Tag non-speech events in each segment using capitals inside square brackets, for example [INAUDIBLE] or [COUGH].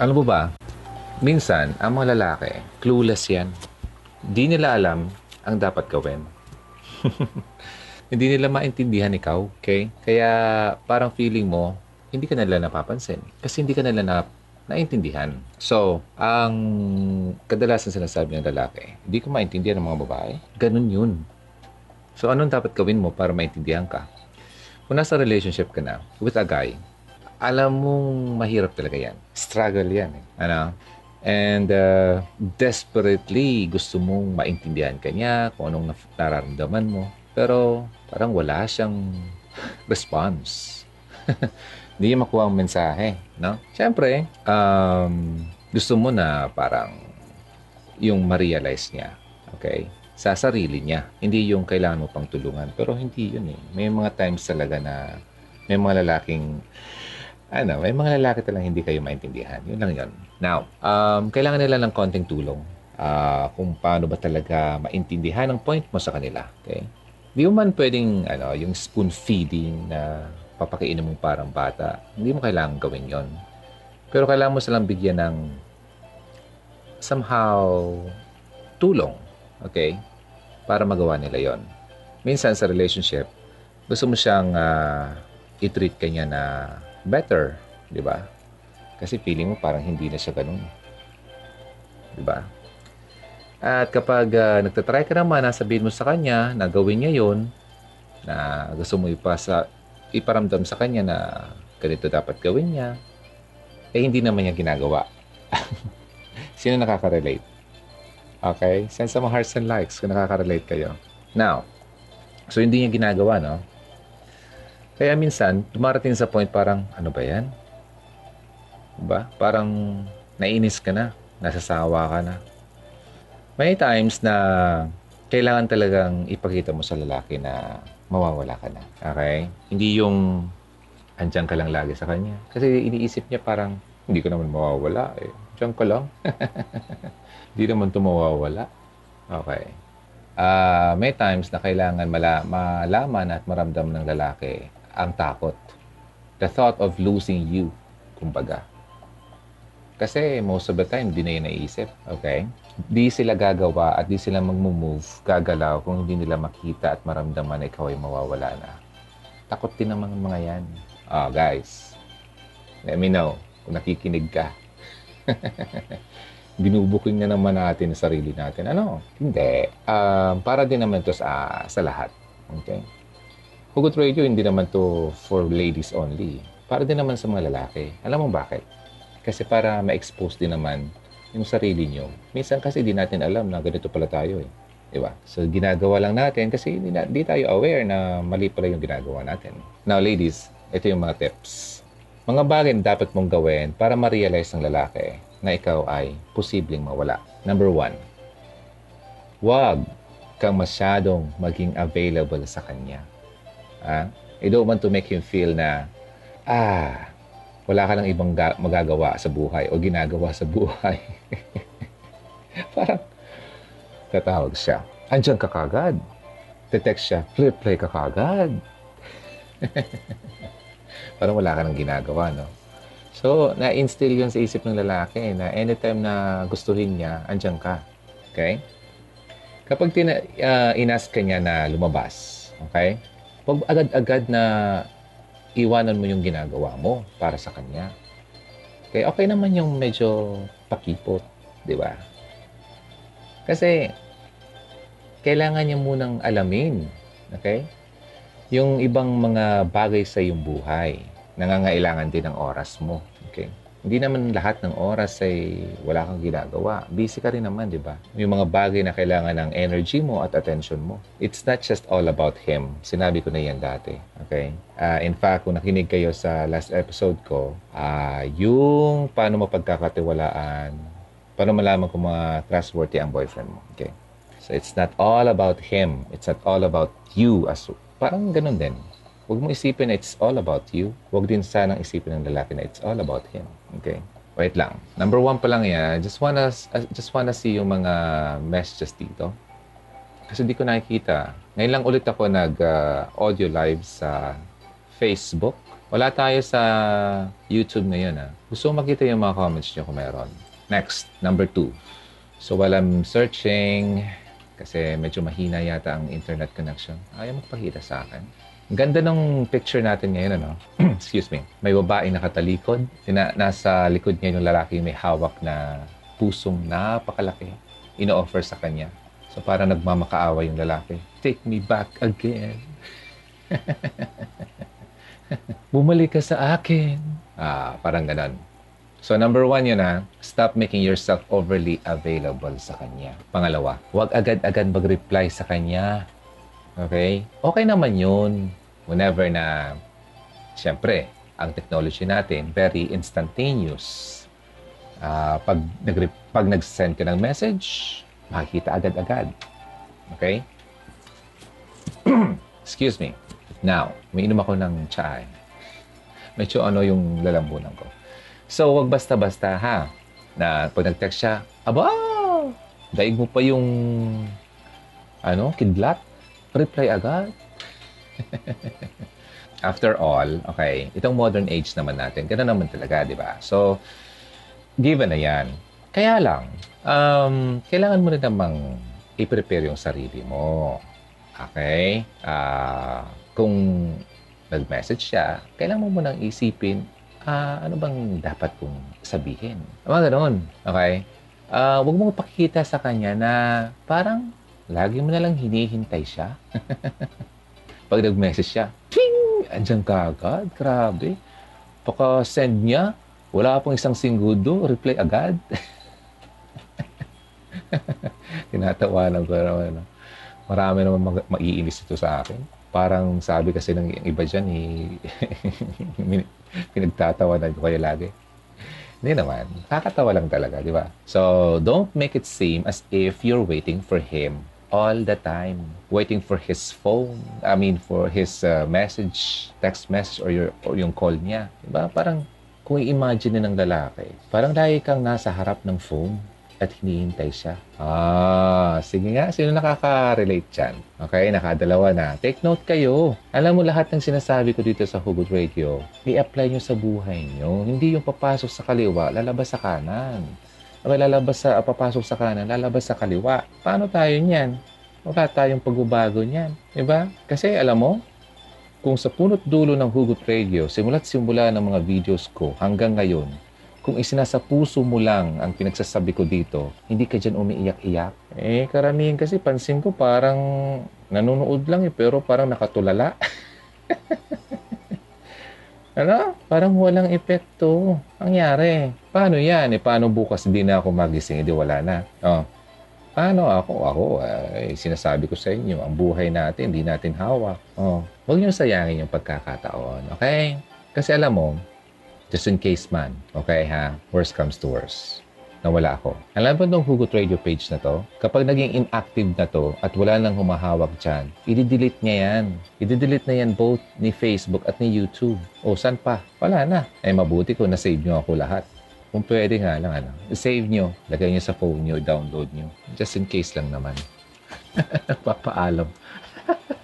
Alam mo ba, minsan, ang mga lalaki, clueless yan. Di nila alam ang dapat gawin. [LAUGHS] hindi nila maintindihan ikaw, okay? Kaya parang feeling mo, hindi ka nila napapansin. Kasi hindi ka nila na, naintindihan. So, ang kadalasan sinasabi ng lalaki, hindi ko maintindihan ng mga babae. Ganun yun. So, anong dapat gawin mo para maintindihan ka? Kung nasa relationship ka na with a guy, alam mong mahirap talaga yan. Struggle yan. Eh. Ano? And uh, desperately gusto mong maintindihan ka niya, kung anong nararamdaman mo. Pero parang wala siyang [LAUGHS] response. [LAUGHS] Hindi niya makuha ang mensahe, no? Siyempre, um, gusto mo na parang yung ma-realize niya, okay? Sa sarili niya. Hindi yung kailangan mo pang tulungan. Pero hindi yun eh. May mga times talaga na may mga lalaking ano, may mga lalaki talagang hindi kayo maintindihan. Yun lang yun. Now, um, kailangan nila ng konting tulong uh, kung paano ba talaga maintindihan ang point mo sa kanila. Okay? Di mo man pwedeng ano, yung spoon feeding na papakainin mo parang bata. Hindi mo kailangan gawin yon. Pero kailangan mo silang bigyan ng somehow tulong. Okay? Para magawa nila yon. Minsan sa relationship, gusto mo siyang uh, i-treat kanya na better, di ba? Kasi feeling mo parang hindi na siya ganun. Di ba? At kapag uh, nagtatry ka naman, nasabihin mo sa kanya na gawin niya yon na gusto mo ipasa, iparamdam sa kanya na ganito dapat gawin niya, eh hindi naman niya ginagawa. [LAUGHS] Sino nakaka-relate? Okay? Send some hearts and likes kung nakaka-relate kayo. Now, so hindi niya ginagawa, no? Kaya minsan, dumarating sa point parang, ano ba yan? Diba? Parang nainis ka na, nasasawa ka na. May times na kailangan talagang ipakita mo sa lalaki na mawawala ka na. Okay? Hindi yung andyan ka lang lagi sa kanya. Kasi iniisip niya parang, hindi ko naman mawawala. Eh. Diyan ka lang. [LAUGHS] Hindi naman ito mawawala. Okay. Uh, may times na kailangan mala- malaman at maramdam ng lalaki ang takot. The thought of losing you, kumbaga. Kasi most of the time, di na yun naisip. Okay? Di sila gagawa at di sila mag-move, gagalaw kung hindi nila makita at maramdaman na ikaw ay mawawala na. Takot din naman mga yan. Oh, guys, let me know kung nakikinig ka. [LAUGHS] Binubuking na naman natin sa sarili natin. Ano? Hindi. Uh, para din naman to sa, sa lahat. Okay? Hugot Radio, hindi naman to for ladies only. Para din naman sa mga lalaki. Alam mo bakit? Kasi para ma-expose din naman yung sarili nyo. Minsan kasi di natin alam na ganito pala tayo eh. Diba? So, ginagawa lang natin kasi di, na, di tayo aware na mali pala yung ginagawa natin. Now, ladies, ito yung mga tips. Mga bagay na dapat mong gawin para ma-realize ng lalaki na ikaw ay posibleng mawala. Number one, huwag kang masyadong maging available sa kanya. Ah, I don't want to make him feel na, ah, wala ka lang ibang ga- magagawa sa buhay o ginagawa sa buhay. [LAUGHS] Parang, tatawag siya. Andiyan ka kagad. Tetext siya, flip play ka kagad. [LAUGHS] Parang wala ka nang ginagawa, no? So, na-instill yun sa isip ng lalaki na anytime na gustuhin niya, andyan ka. Okay? Kapag tina, uh, inas ka niya na lumabas, okay? Huwag agad-agad na iwanan mo yung ginagawa mo para sa kanya. Okay, okay naman yung medyo pakipot, di ba? Kasi, kailangan niya munang alamin, okay? Yung ibang mga bagay sa iyong buhay, nangangailangan din ng oras mo? Hindi naman lahat ng oras ay wala kang ginagawa. Busy ka rin naman, di ba? Yung mga bagay na kailangan ng energy mo at attention mo. It's not just all about him. Sinabi ko na yan dati. Okay? Uh, in fact, kung nakinig kayo sa last episode ko, uh, yung paano mapagkakatiwalaan, paano malaman kung mga trustworthy ang boyfriend mo. Okay? So, it's not all about him. It's not all about you. As, parang ganun din. Huwag mo isipin na it's all about you. Huwag din sanang isipin ng lalaki na it's all about him. Okay? Wait lang. Number one pa lang yan. Just wanna, just wanna see yung mga messages dito. Kasi di ko nakikita. Ngayon lang ulit ako nag-audio uh, live sa Facebook. Wala tayo sa YouTube ngayon ha. Gusto ko makita yung mga comments nyo kung meron. Next, number two. So while I'm searching, kasi medyo mahina yata ang internet connection, ayaw magpakita sa akin. Ganda ng picture natin ngayon, ano? [CLEARS THROAT] Excuse me. May babaeng nakatalikod. Tina, nasa likod niya yung lalaki may hawak na pusong napakalaki. Ino-offer sa kanya. So para nagmamakaawa yung lalaki. Take me back again. [LAUGHS] Bumalik ka sa akin. Ah, parang ganon. So number one yun ha, stop making yourself overly available sa kanya. Pangalawa, huwag agad-agad mag-reply sa kanya. Okay? Okay naman yun. Whenever na, syempre, ang technology natin, very instantaneous. Ah, pag, nag pag nag-send ka ng message, makikita agad-agad. Okay? [CLEARS THROAT] Excuse me. Now, may inom ako ng chai. Medyo ano yung lalambunan ko. So, wag basta-basta ha. Na pag nag-text siya, aba, daig mo pa yung ano, kidlat. Reply agad. [LAUGHS] After all, okay, itong modern age naman natin, gano'n naman talaga, di ba? So, given na yan. Kaya lang, um, kailangan mo rin namang i-prepare yung sarili mo. Okay? Ah, kung nag-message siya, kailangan mo munang isipin, ah, ano bang dapat kong sabihin? Mga ganon. Okay? Ah, huwag mo pakikita sa kanya na parang lagi mo na lang hinihintay siya. [LAUGHS] Pag nag-message siya, ping! Andiyan ka agad. Grabe. Paka-send niya, wala pang isang singgudo, reply agad. [LAUGHS] Tinatawanan ko naman. Ano. Marami naman mag- maiinis ito sa akin. Parang sabi kasi ng iba dyan, eh, [LAUGHS] pinagtatawanan ko kayo lagi. Hindi naman. Kakatawa lang talaga, di ba? So, don't make it seem as if you're waiting for him all the time. Waiting for his phone. I mean, for his uh, message, text message, or, your, or yung call niya. Di ba? Parang kung i-imagine ng lalaki, parang dahil kang nasa harap ng phone at hinihintay siya. Ah, sige nga. Sino nakaka-relate dyan? Okay, nakadalawa na. Take note kayo. Alam mo lahat ng sinasabi ko dito sa Hugot Radio, i-apply nyo sa buhay nyo. Hindi yung papasok sa kaliwa, lalabas sa kanan. Okay, lalabas sa, uh, papasok sa kanan, lalabas sa kaliwa. Paano tayo niyan? Wala tayong pagbabago niyan. Diba? Kasi alam mo, kung sa punot dulo ng Hugot Radio, simula't simula ng mga videos ko hanggang ngayon, kung isinasa puso mo lang ang pinagsasabi ko dito, hindi ka dyan umiiyak-iyak. Eh, karamihan kasi pansin ko parang nanonood lang eh, pero parang nakatulala. [LAUGHS] ano? Parang walang epekto. Nangyari. Paano yan? Eh, paano bukas hindi na ako magising? Hindi wala na. Oh. Paano ako? Ako, eh, sinasabi ko sa inyo, ang buhay natin, hindi natin hawak. Oh. Huwag niyo sayangin yung pagkakataon. Okay? Kasi alam mo, just in case man, okay ha, worst comes to worst nawala ako. Alam mo itong Hugot Radio page na to? Kapag naging inactive na to at wala nang humahawak dyan, i-delete niya yan. I-delete na yan both ni Facebook at ni YouTube. O, saan pa? Wala na. Eh, mabuti ko na-save nyo ako lahat. Kung pwede nga lang, ano, save nyo, lagay nyo sa phone nyo, download nyo. Just in case lang naman. [LAUGHS] Papaalam. [LAUGHS]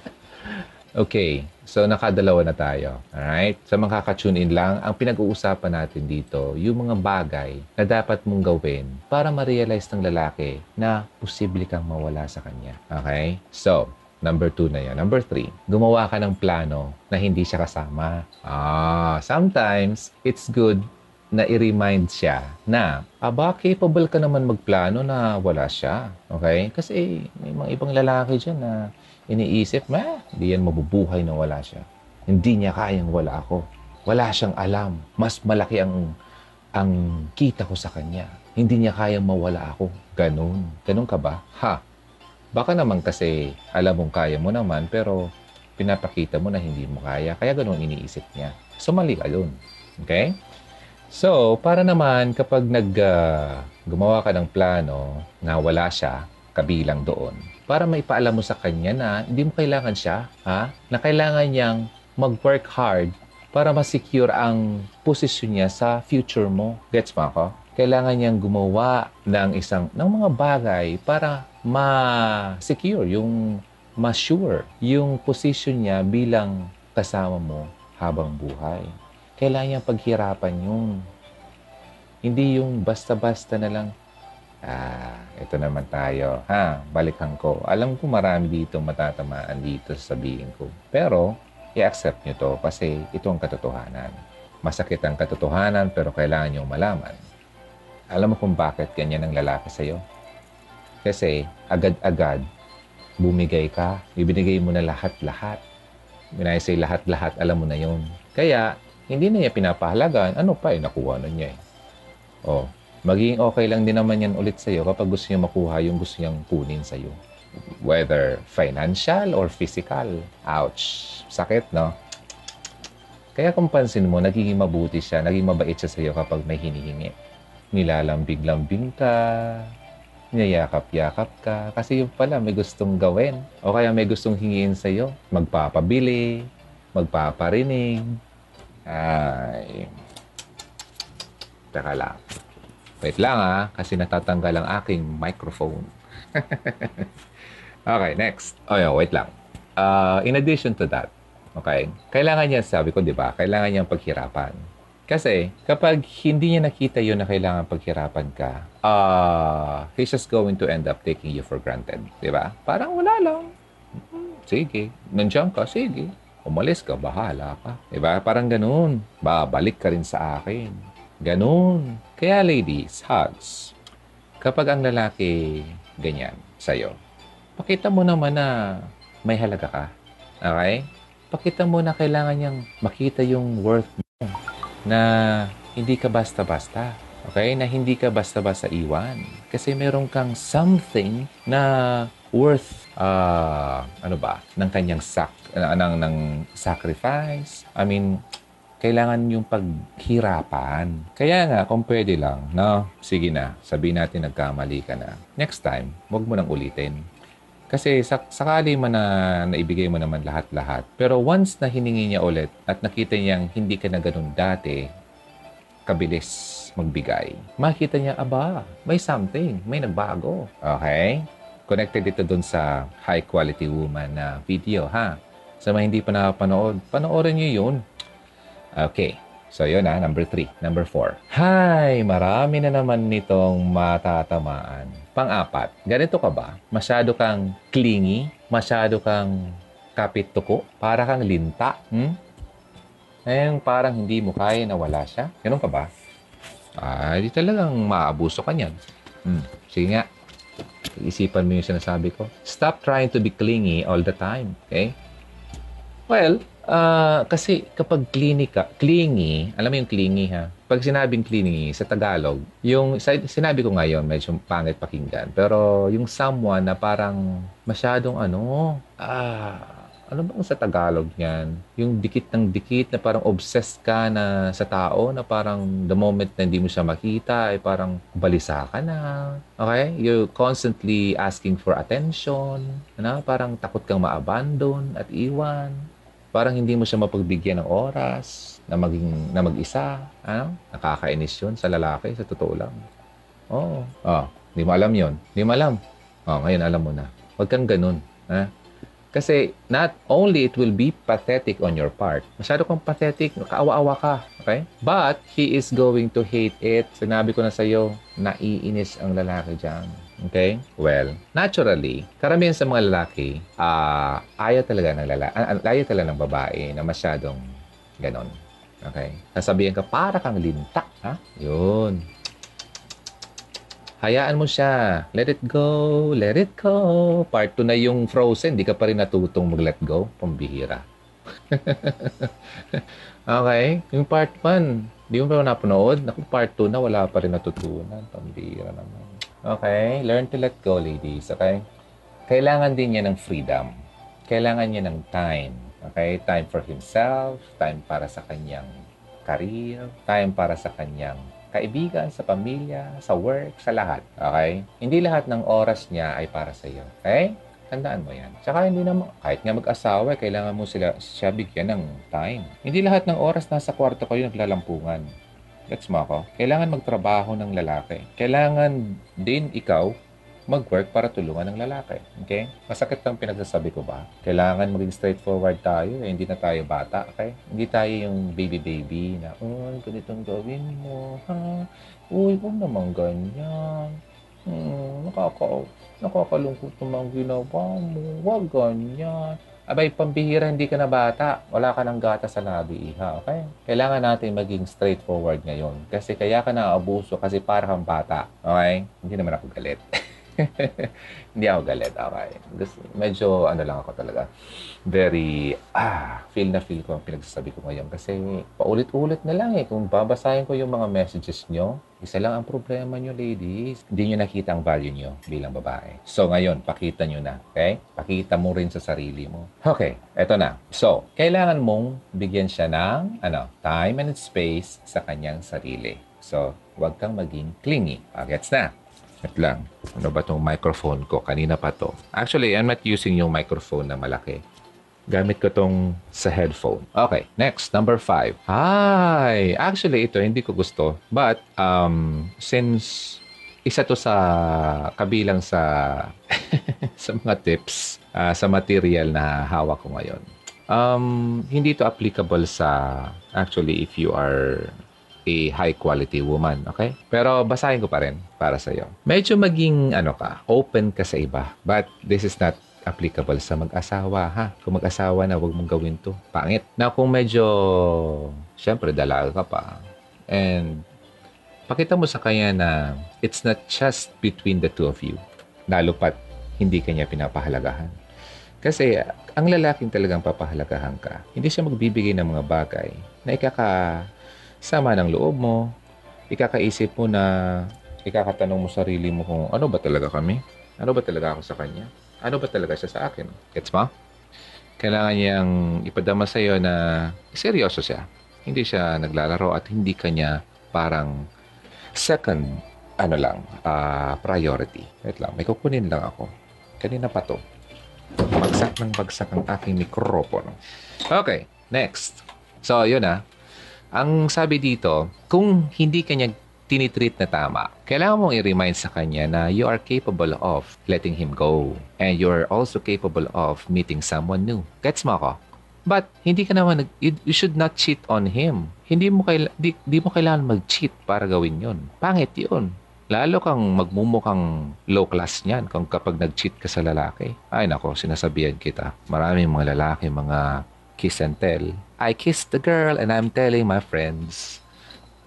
Okay, so nakadalawa na tayo. Alright? Sa mga kaka-tune in lang, ang pinag-uusapan natin dito, yung mga bagay na dapat mong gawin para ma-realize ng lalaki na posible kang mawala sa kanya. Okay? So, Number two na yan. Number three, gumawa ka ng plano na hindi siya kasama. Ah, sometimes, it's good na i-remind siya na, aba, capable ka naman magplano na wala siya. Okay? Kasi may mga ibang lalaki dyan na iniisip, ma, hindi yan mabubuhay na wala siya. Hindi niya kayang wala ako. Wala siyang alam. Mas malaki ang ang kita ko sa kanya. Hindi niya kayang mawala ako. Ganon. Ganon ka ba? Ha? Baka naman kasi alam mong kaya mo naman pero pinapakita mo na hindi mo kaya. Kaya ganon iniisip niya. So mali ka dun. Okay? So, para naman kapag nag uh, gumawa ka ng plano na wala siya kabilang doon, para maipaalam mo sa kanya na hindi mo kailangan siya, ha? Na kailangan niyang mag-work hard para ma-secure ang posisyon niya sa future mo. Gets mo ako? Kailangan niyang gumawa ng isang ng mga bagay para ma-secure yung ma-sure yung position niya bilang kasama mo habang buhay. Kailangan niyang paghirapan yung hindi yung basta-basta na lang, ah, ito naman tayo, ha, balikan ko. Alam ko marami dito matatamaan dito sabihin ko. Pero, i-accept nyo to kasi ito ang katotohanan. Masakit ang katotohanan pero kailangan nyo malaman. Alam mo kung bakit ganyan ang lalaki sa'yo? Kasi agad-agad bumigay ka, ibinigay mo na lahat-lahat. When I say lahat-lahat, alam mo na yon. Kaya, hindi na niya pinapahalagaan. Ano pa eh, nakuha na niya eh. Oh, magiging okay lang din naman yan ulit sa'yo kapag gusto niya makuha yung gusto niyang kunin sa'yo. Whether financial or physical. Ouch. Sakit, no? Kaya kung pansin mo, nagiging mabuti siya, naging mabait siya sa'yo kapag may hinihingi. Nilalambing-lambing ka, niyayakap-yakap ka, kasi yung pala may gustong gawin. O kaya may gustong hingiin sa'yo, magpapabili, magpaparinig. Ay, teka lang. Wait lang ah, kasi natatanggal ang aking microphone. [LAUGHS] okay, next. Oh, yeah, wait lang. Uh, in addition to that, okay, kailangan niya, sabi ko, di ba, kailangan niyang paghirapan. Kasi kapag hindi niya nakita yun na kailangan paghirapan ka, uh, he's just going to end up taking you for granted. Di ba? Parang wala lang. Sige. Nandiyan ka, sige. Umalis ka, bahala ka. Di ba? Parang ganun. Babalik ka rin sa akin. Ganun. Kaya ladies, hugs. Kapag ang lalaki ganyan sa'yo, pakita mo naman na may halaga ka. Okay? Pakita mo na kailangan niyang makita yung worth mo na hindi ka basta-basta. Okay? Na hindi ka basta-basta iwan. Kasi meron kang something na worth uh, ano ba ng kanyang sac uh, ng, ng sacrifice. I mean, kailangan yung paghirapan. Kaya nga, kung pwede lang, no, sige na, sabihin natin nagkamali ka na. Next time, wag mo nang ulitin. Kasi sak- sakali man na naibigay mo naman lahat-lahat. Pero once na hiningi niya ulit at nakita niyang hindi ka na ganun dati, kabilis magbigay. Makita niya, aba, may something, may nagbago. Okay? Connected ito dun sa high quality woman na video, ha? Sa mga hindi pa nakapanood, panoorin niyo yun. Okay. So, yun na, number three. Number four. Hi! Marami na naman nitong matatamaan. Pang-apat, ganito ka ba? Masyado kang clingy? Masyado kang kapit tuko? Para kang linta? Hmm? Ngayon, parang hindi mo kaya na wala siya? Ganun ka ba? Ah, di talagang maabuso ka niyan. Hmm. Sige nga. Isipan mo yung sinasabi ko. Stop trying to be clingy all the time. Okay? Well, Uh, kasi kapag clingy ka, clingy, alam mo yung clingy ha? Pag sinabing clingy sa Tagalog, yung sinabi ko ngayon, medyo pangit pakinggan. Pero yung someone na parang masyadong ano, ah, ano bang sa Tagalog niyan? Yung dikit ng dikit na parang obsessed ka na sa tao na parang the moment na hindi mo siya makita ay parang balisa ka na. Okay? You're constantly asking for attention. Ano? Parang takot kang ma-abandon at iwan parang hindi mo siya mapagbigyan ng oras na maging na mag-isa. Ano? Nakakainis 'yun sa lalaki, sa totoo lang. Oo. Oh, oh, hindi mo alam 'yon. Hindi mo alam. Oh, ngayon alam mo na. Huwag kang ganun. Ha? Kasi not only it will be pathetic on your part, masyado kang pathetic, kaawa-awa ka, okay? But he is going to hate it. Sinabi ko na sa iyo, naiinis ang lalaki diyan. Okay? Well, naturally, karamihan sa mga lalaki, uh, ayaw talaga ng lalaki, uh, ayaw talaga ng babae na masyadong ganon. Okay? Sasabihin ka, para kang linta. Ha? Yun. Hayaan mo siya. Let it go. Let it go. Part 2 na yung frozen. Di ka pa rin natutong mag-let go. Pambihira. [LAUGHS] okay? Yung part 1, di mo pa napanood? Naku, part 2 na wala pa rin natutunan. Pambihira naman. Okay? Learn to let go, ladies. Okay? Kailangan din niya ng freedom. Kailangan niya ng time. Okay? Time for himself, time para sa kanyang career, time para sa kanyang kaibigan, sa pamilya, sa work, sa lahat. Okay? Hindi lahat ng oras niya ay para sa iyo. Okay? Tandaan mo yan. Tsaka hindi naman, kahit nga mag-asawa, kailangan mo sila, siya bigyan ng time. Hindi lahat ng oras nasa kwarto kayo naglalampungan. Gets mo ako? Kailangan magtrabaho ng lalaki. Kailangan din ikaw mag-work para tulungan ng lalaki. Okay? Masakit ang pinagsasabi ko ba? Kailangan maging straightforward tayo. Eh, hindi na tayo bata. Okay? Hindi tayo yung baby-baby na, oh, ganitong gawin mo. Ha? Uy, huwag naman ganyan. Hmm, nakaka nakakalungkot naman ginawa mo. Huwag ganyan. Abay, pambihira, hindi ka na bata. Wala ka ng gata sa labi, iha. Okay? Kailangan natin maging straightforward ngayon. Kasi kaya ka na-abuso kasi para kang bata. Okay? Hindi naman ako galit. [LAUGHS] [LAUGHS] hindi ako galit. Okay. Gusto, medyo ano lang ako talaga. Very, ah, feel na feel ko ang pinagsasabi ko ngayon. Kasi paulit-ulit na lang eh. Kung babasahin ko yung mga messages nyo, isa lang ang problema nyo, ladies. Hindi nyo nakita ang value nyo bilang babae. So, ngayon, pakita nyo na. Okay? Pakita mo rin sa sarili mo. Okay, eto na. So, kailangan mong bigyan siya ng ano, time and space sa kanyang sarili. So, huwag kang maging clingy. Ah, gets na? Wait lang. Ano ba tong microphone ko? Kanina pa to. Actually, I'm not using yung microphone na malaki. Gamit ko tong sa headphone. Okay, next, number five. Hi! Actually, ito hindi ko gusto. But, um, since isa to sa kabilang sa [LAUGHS] sa mga tips uh, sa material na hawak ko ngayon. Um, hindi to applicable sa actually if you are a high quality woman, okay? Pero basahin ko pa rin para sa iyo. Medyo maging ano ka, open ka sa iba. But this is not applicable sa mag-asawa, ha? Kung mag-asawa na, huwag mong gawin to. Pangit. Na kung medyo, syempre, dalaga ka pa. And, pakita mo sa kanya na it's not just between the two of you. Lalo pat hindi kanya pinapahalagahan. Kasi, ang lalaking talagang papahalagahan ka, hindi siya magbibigay ng mga bagay na ikakasama ng loob mo, ikakaisip mo na ikakatanong mo sarili mo kung ano ba talaga kami? Ano ba talaga ako sa kanya? ano ba talaga siya sa akin? Gets mo? Kailangan niyang ipadama sa iyo na seryoso siya. Hindi siya naglalaro at hindi kanya parang second, ano lang, uh, priority. Wait lang, may kukunin lang ako. Kanina pa to. Bagsak ng bagsak ang aking mikropono. Okay, next. So, yun ah. Ang sabi dito, kung hindi kanya tinitreat na tama, kailangan mong i-remind sa kanya na you are capable of letting him go. And you're also capable of meeting someone new. Gets mo ako? But, hindi ka naman, you, you should not cheat on him. Hindi mo, kaila, di, di mo kailangan mag-cheat para gawin yon. Pangit yun. Lalo kang magmumukhang low class niyan kung kapag nag-cheat ka sa lalaki. Ay nako, sinasabihan kita. Maraming mga lalaki, mga kiss and tell. I kissed the girl and I'm telling my friends.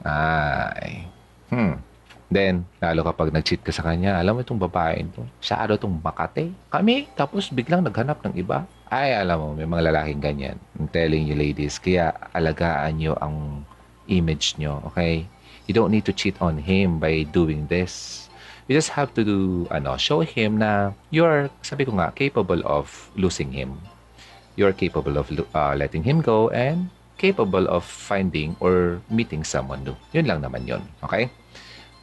Ay, Hmm. Then, lalo kapag nag-cheat ka sa kanya, alam mo itong babae ito, masyado itong makate. Kami, tapos biglang naghanap ng iba. Ay, alam mo, may mga lalaking ganyan. I'm telling you ladies, kaya alagaan nyo ang image nyo, okay? You don't need to cheat on him by doing this. You just have to do, ano, show him na you're, sabi ko nga, capable of losing him. You're capable of uh, letting him go and capable of finding or meeting someone new. Yun lang naman yun. Okay?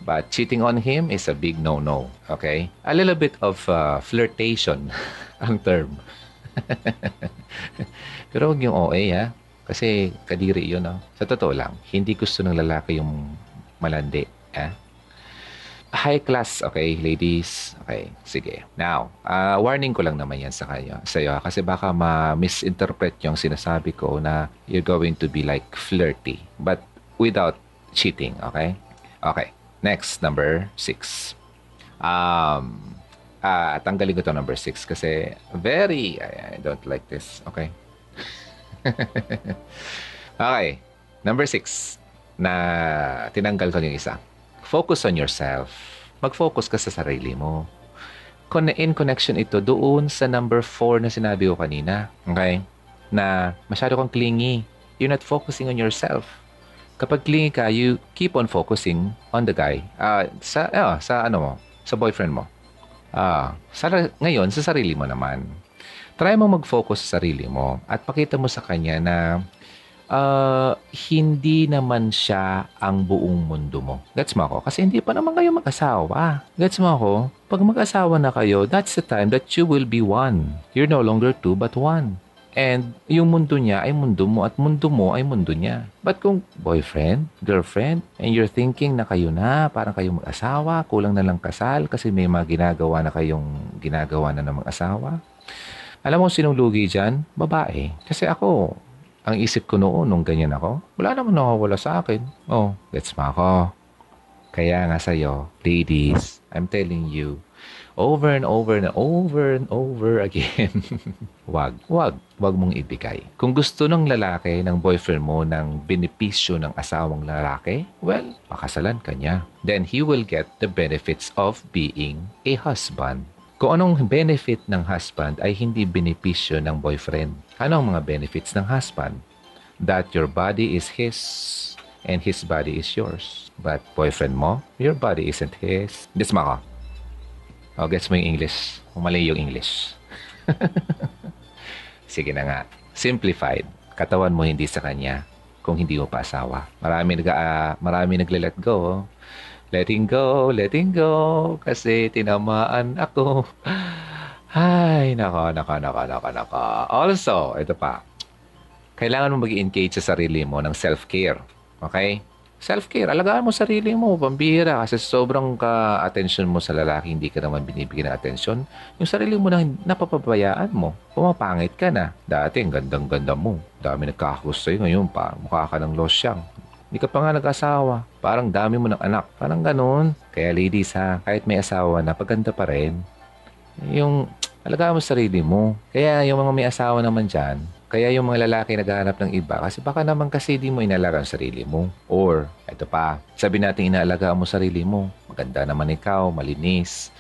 But cheating on him is a big no-no. Okay? A little bit of uh, flirtation [LAUGHS] ang term. [LAUGHS] Pero huwag yung OA ha. Kasi kadiri yun. No? Sa totoo lang, hindi gusto ng lalaki yung malandi. Ha? High class, okay, ladies? Okay, sige. Now, uh, warning ko lang naman yan sa kayo, sa iyo kasi baka ma-misinterpret yung sinasabi ko na you're going to be like flirty but without cheating, okay? Okay. Next, number six. Um, ah, tanggalin ko to number six kasi very, I, I don't like this. Okay. [LAUGHS] okay. Number six na tinanggal ko yung isa. Focus on yourself. Mag-focus ka sa sarili mo. In connection ito doon sa number four na sinabi ko kanina. Okay? Na masyado kang clingy. You're not focusing on yourself kapag clingy ka, you keep on focusing on the guy. Uh, sa, uh, sa ano mo, sa boyfriend mo. Ah, sa, ngayon, sa sarili mo naman. Try mo mag-focus sa sarili mo at pakita mo sa kanya na uh, hindi naman siya ang buong mundo mo. Gets mo ako? Kasi hindi pa naman kayo mag-asawa. Gets mo ako? Pag mag-asawa na kayo, that's the time that you will be one. You're no longer two but one. And yung mundo niya ay mundo mo at mundo mo ay mundo niya. But kung boyfriend, girlfriend, and you're thinking na kayo na, parang kayo mag-asawa, kulang na lang kasal kasi may mga ginagawa na kayong ginagawa na ng mag-asawa. Alam mo sinong lugi dyan? Babae. Kasi ako, ang isip ko noon nung ganyan ako, wala naman nakawala sa akin. Oh, gets mo ako. Kaya nga sa'yo, ladies, I'm telling you, over and over and over and over again. [LAUGHS] wag, wag, wag mong ibigay. Kung gusto ng lalaki, ng boyfriend mo, ng benepisyo ng asawang lalaki, well, pakasalan ka niya. Then he will get the benefits of being a husband. Kung anong benefit ng husband ay hindi benepisyo ng boyfriend. Ano ang mga benefits ng husband? That your body is his and his body is yours. But boyfriend mo, your body isn't his. Disma ka. O, oh, gets mo yung English. Kung mali yung English. [LAUGHS] Sige na nga. Simplified. Katawan mo hindi sa kanya kung hindi mo pa asawa. Marami, nag, uh, marami nagle-let go. Letting go, letting go, kasi tinamaan ako. Ay, nako, nako, nako, nako, nako. Also, ito pa. Kailangan mo mag-engage sa sarili mo ng self-care. Okay? Self-care, alagaan mo sarili mo, pambihira. Kasi sobrang ka-attention mo sa lalaki, hindi ka naman binibigyan ng attention. Yung sarili mo na napapabayaan mo. Pumapangit ka na. Dati, ang gandang-ganda mo. Dami nagkakakus sa'yo. Ngayon pa, mukha ka ng losyang. Hindi ka pa nga nag-asawa. Parang dami mo ng anak. Parang ganun. Kaya ladies ha, kahit may asawa na, paganda pa rin. Yung alagaan mo sarili mo. Kaya yung mga may asawa naman dyan, kaya yung mga lalaki naghahanap ng iba kasi baka naman kasi di mo inalagaan sarili mo. Or, ito pa, sabi natin inaalagaan mo sarili mo. Maganda naman ikaw, malinis,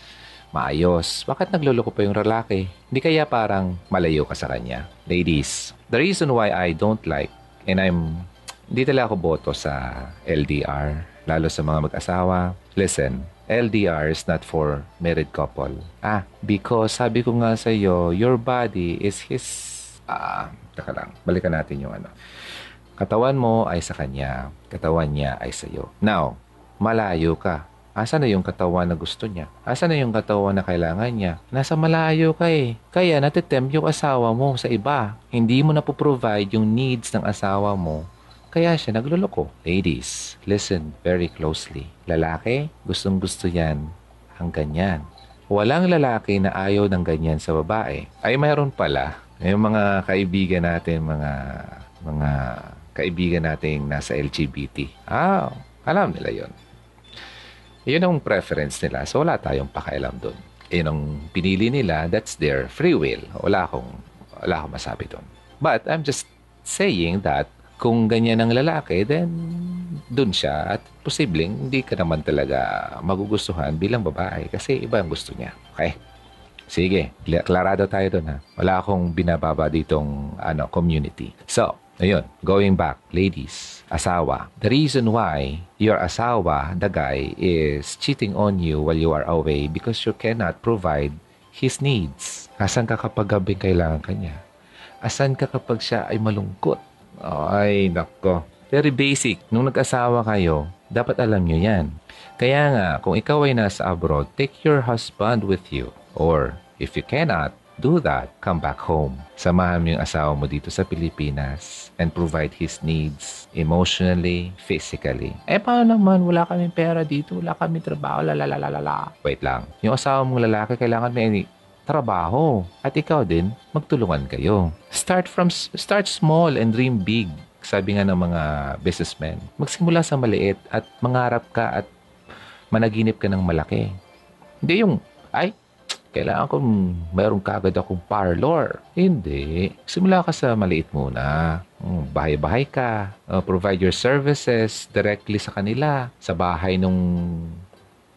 maayos. Bakit nagluloko pa yung lalaki? Hindi kaya parang malayo ka sa kanya? Ladies, the reason why I don't like and I'm hindi talaga ako boto sa LDR, lalo sa mga mag-asawa. Listen, LDR is not for married couple. Ah, because sabi ko nga sa iyo, your body is his Ah, taka lang. Balikan natin yung ano. Katawan mo ay sa kanya. Katawan niya ay sa iyo. Now, malayo ka. Asa na yung katawan na gusto niya? Asa na yung katawan na kailangan niya? Nasa malayo ka eh. Kaya natitempt yung asawa mo sa iba. Hindi mo na provide yung needs ng asawa mo. Kaya siya nagluloko. Ladies, listen very closely. Lalaki, gustong gusto yan ang ganyan. Walang lalaki na ayaw ng ganyan sa babae. Ay mayroon pala yung mga kaibigan natin, mga mga kaibigan natin nasa LGBT. Ah, alam nila yon. Yun ang preference nila. So, wala tayong pakialam doon. Yun ang pinili nila, that's their free will. Wala akong, wala akong masabi doon. But I'm just saying that kung ganyan ang lalaki, then doon siya at posibleng hindi ka naman talaga magugustuhan bilang babae kasi iba ang gusto niya. Okay? Sige, klarado tayo doon ha. Wala akong binababa ditong ano, community. So, ayun, going back, ladies, asawa. The reason why your asawa, the guy, is cheating on you while you are away because you cannot provide his needs. Asan ka kapag gabing kailangan kanya? Asan ka kapag siya ay malungkot? Ay, nako. Very basic. Nung nag-asawa kayo, dapat alam nyo yan. Kaya nga, kung ikaw ay nasa abroad, take your husband with you. Or, if you cannot do that, come back home. Samahan mo yung asawa mo dito sa Pilipinas and provide his needs emotionally, physically. Eh, paano naman? Wala kaming pera dito. Wala kaming trabaho. Lalalalala. Wait lang. Yung asawa mong lalaki, kailangan may trabaho. At ikaw din, magtulungan kayo. Start from start small and dream big. Sabi nga ng mga businessmen, magsimula sa maliit at mangarap ka at managinip ka ng malaki. Hindi yung, ay, kailangan ko mayroong kagad akong parlor. Hindi. Simula ka sa maliit muna. Hmm, bahay-bahay ka. Uh, provide your services directly sa kanila. Sa bahay nung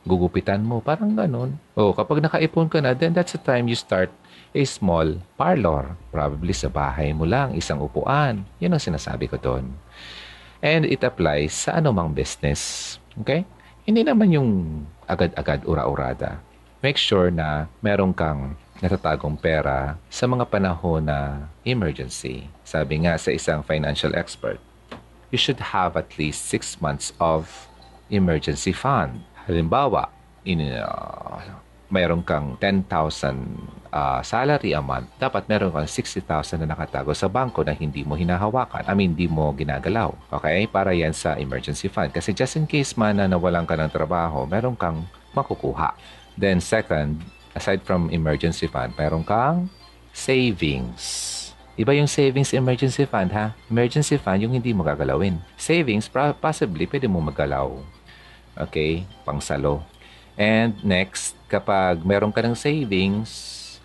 gugupitan mo. Parang ganun. O, kapag nakaipon ka na, then that's the time you start a small parlor. Probably sa bahay mo lang, isang upuan. Yun ang sinasabi ko doon. And it applies sa anumang business. Okay? Hindi naman yung agad-agad ura-urada make sure na meron kang natatagong pera sa mga panahon na emergency. Sabi nga sa isang financial expert, you should have at least 6 months of emergency fund. Halimbawa, in, uh, mayroon kang 10,000 uh, salary a month, dapat meron kang 60,000 na nakatago sa bangko na hindi mo hinahawakan. I mean, hindi mo ginagalaw. Okay? Para yan sa emergency fund. Kasi just in case man na nawalan ka ng trabaho, meron kang makukuha. Then second, aside from emergency fund, meron kang savings. Iba yung savings emergency fund ha. Emergency fund yung hindi mo gagalawin. Savings, possibly pwede mo magalaw. Okay? Pangsalo. And next, kapag meron ka ng savings,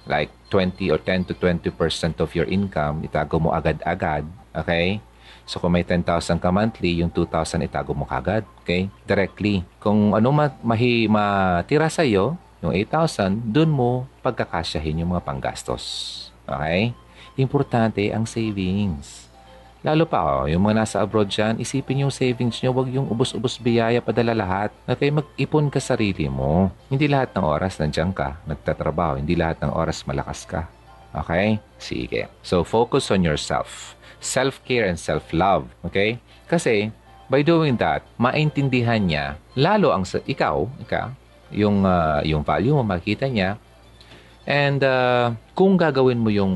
like 20 or 10 to 20% of your income, itago mo agad-agad. Okay? So kung may 10,000 ka monthly, yung 2,000 itago mo kagad. Okay? Directly. Kung ano ma- mahi matira sa iyo, yung 8,000, dun mo pagkakasyahin yung mga panggastos. Okay? importante ang savings. Lalo pa, oh, yung mga nasa abroad dyan, isipin yung savings nyo, wag yung ubos-ubos biyaya padala lahat. Okay, mag-ipon ka sarili mo. Hindi lahat ng oras nandiyan ka, nagtatrabaho. Hindi lahat ng oras malakas ka. Okay? Sige. So, focus on yourself. Self-care and self-love. Okay? Kasi, by doing that, maintindihan niya, lalo ang sa, ikaw, ikaw, yung, uh, yung value mo, makita niya, And uh, kung gagawin mo yung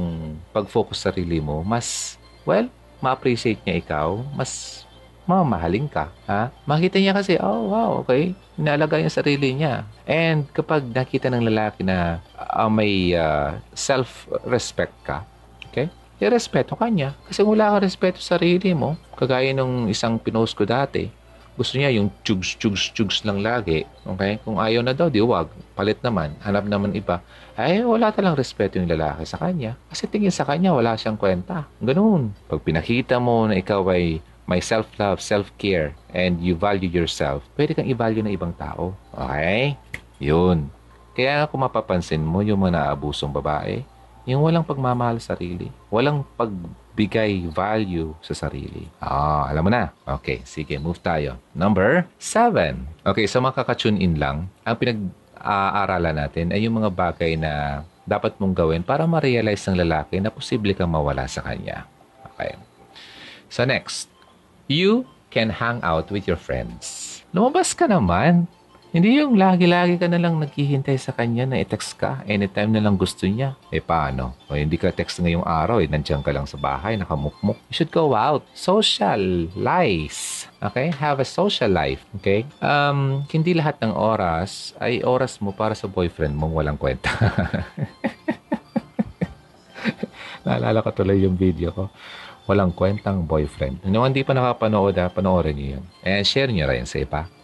pag-focus sa sarili mo, mas, well, ma-appreciate niya ikaw, mas mamahalin ka. Ha? Makita niya kasi, oh wow, okay, inalaga yung sarili niya. And kapag nakita ng lalaki na uh, may uh, self-respect ka, okay, i-respeto ka niya. Kasi wala ka respeto sa sarili mo, kagaya nung isang pinost ko dati, gusto niya yung chugs, chugs, chugs lang lagi. Okay? Kung ayaw na daw, di wag. Palit naman. Hanap naman iba. Ay, wala talang respeto yung lalaki sa kanya. Kasi tingin sa kanya, wala siyang kwenta. Ganun. Pag pinakita mo na ikaw ay may self-love, self-care, and you value yourself, pwede kang i-value ng ibang tao. Okay? Yun. Kaya kung mapapansin mo yung mga naabusong babae, yung walang pagmamahal sa sarili, walang pag bigay value sa sarili. Ah, alam mo na. Okay, sige, move tayo. Number seven. Okay, so makaka-tune in lang. Ang pinag-aaralan natin ay yung mga bagay na dapat mong gawin para ma-realize ng lalaki na posible kang mawala sa kanya. Okay. So next, you can hang out with your friends. Lumabas ka naman. Hindi yung lagi-lagi ka na lang naghihintay sa kanya na i-text ka anytime na lang gusto niya. Eh paano? O hindi ka text ngayong araw, eh, nandiyan ka lang sa bahay, nakamukmuk. You should go out. Socialize. Okay? Have a social life. Okay? Um, hindi lahat ng oras ay oras mo para sa boyfriend mong walang kwenta. [LAUGHS] Naalala ko tuloy yung video ko walang kwentang boyfriend. Nung hindi pa nakapanood, ha, panoorin niyo yun. And share niyo rin sa iba.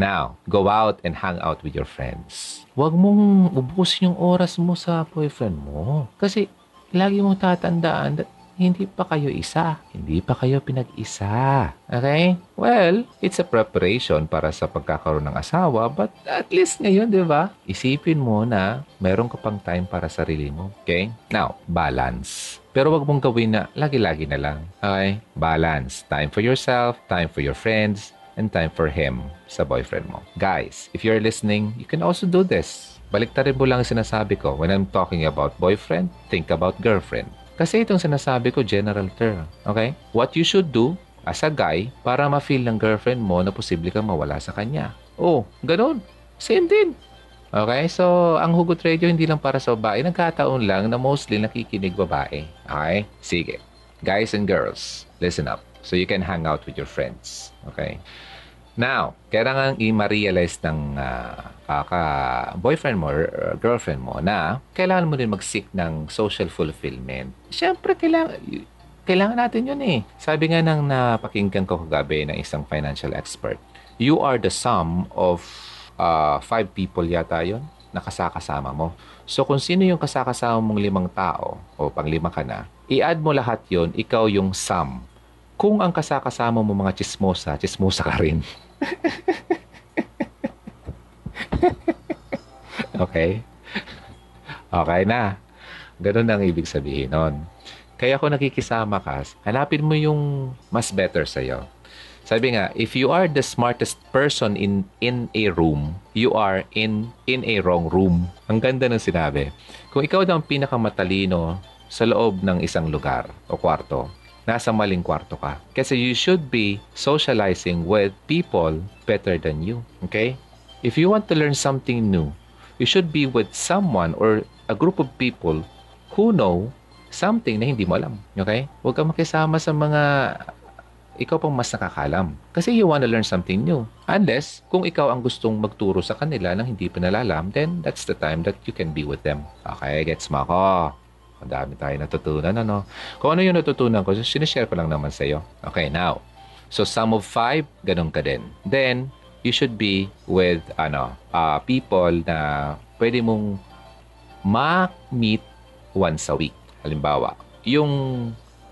Now, go out and hang out with your friends. Huwag mong ubusin yung oras mo sa boyfriend mo. Kasi lagi mong tatandaan that hindi pa kayo isa. Hindi pa kayo pinag-isa. Okay? Well, it's a preparation para sa pagkakaroon ng asawa, but at least ngayon, di ba? Isipin mo na meron ka pang time para sa sarili mo. Okay? Now, balance. Pero wag mong gawin na lagi-lagi na lang. Okay? Balance. Time for yourself, time for your friends, and time for him sa boyfriend mo. Guys, if you're listening, you can also do this. Baliktarin mo lang sinasabi ko. When I'm talking about boyfriend, think about girlfriend. Kasi itong sinasabi ko, general term. Okay? What you should do as a guy para ma-feel ng girlfriend mo na posible kang mawala sa kanya. Oh, ganun. Same din. Okay? So, ang Hugot Radio hindi lang para sa babae. Nagkataon lang na mostly nakikinig babae. Okay? Sige. Guys and girls, listen up. So you can hang out with your friends. Okay? Now, kailangan i-realize ng uh, kaka-boyfriend mo or girlfriend mo na kailangan mo rin mag-seek ng social fulfillment. Siyempre, kailangan, kailangan natin yun eh. Sabi nga nang napakinggan ko kagabi ng isang financial expert, you are the sum of uh, five people yata yon na kasakasama mo. So kung sino yung kasakasama mong limang tao o panglima ka na, i-add mo lahat yon ikaw yung sum. Kung ang kasakasama mo mga chismosa, chismosa ka rin. [LAUGHS] okay? Okay na. Ganun ang ibig sabihin nun. Kaya kung nakikisama ka, hanapin mo yung mas better sa'yo. Sabi nga, if you are the smartest person in in a room, you are in in a wrong room. Ang ganda ng sinabi. Kung ikaw daw ang pinakamatalino sa loob ng isang lugar o kwarto, nasa maling kwarto ka. Kasi you should be socializing with people better than you. Okay? If you want to learn something new, You should be with someone or a group of people who know something na hindi mo alam. Okay? Huwag kang makisama sa mga ikaw pang mas nakakalam. Kasi you wanna learn something new. Unless, kung ikaw ang gustong magturo sa kanila ng hindi pa nalalam, then that's the time that you can be with them. Okay, gets mo ako. Ang dami tayo natutunan, ano? Kung ano yung natutunan ko, sinishare ko lang naman sa'yo. Okay, now. So, sum of five, ganun ka din. Then, you should be with, ano, uh, people na pwede mong ma-meet once a week. Halimbawa, yung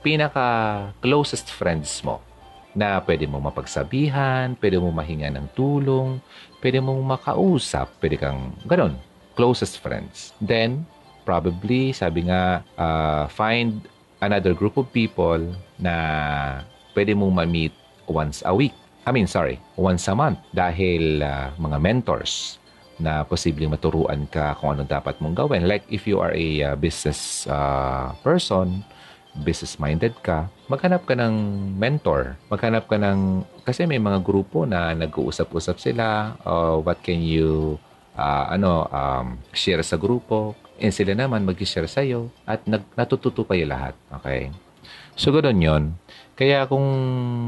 pinaka closest friends mo na pwede mo mapagsabihan, pwede mo mahinga ng tulong, pwede mo makausap, pwede kang ganun, closest friends. Then, probably, sabi nga, uh, find another group of people na pwede mong ma-meet once a week. I mean, sorry, once a month. Dahil uh, mga mentors na posibleng maturuan ka kung ano dapat mong gawin. Like if you are a uh, business uh, person, business-minded ka, maghanap ka ng mentor. Maghanap ka ng, kasi may mga grupo na nag-uusap-usap sila, uh, what can you, uh, ano, um, share sa grupo, and sila naman mag-share sa iyo at nag, natututo kayo lahat. Okay? So, ganoon yon Kaya kung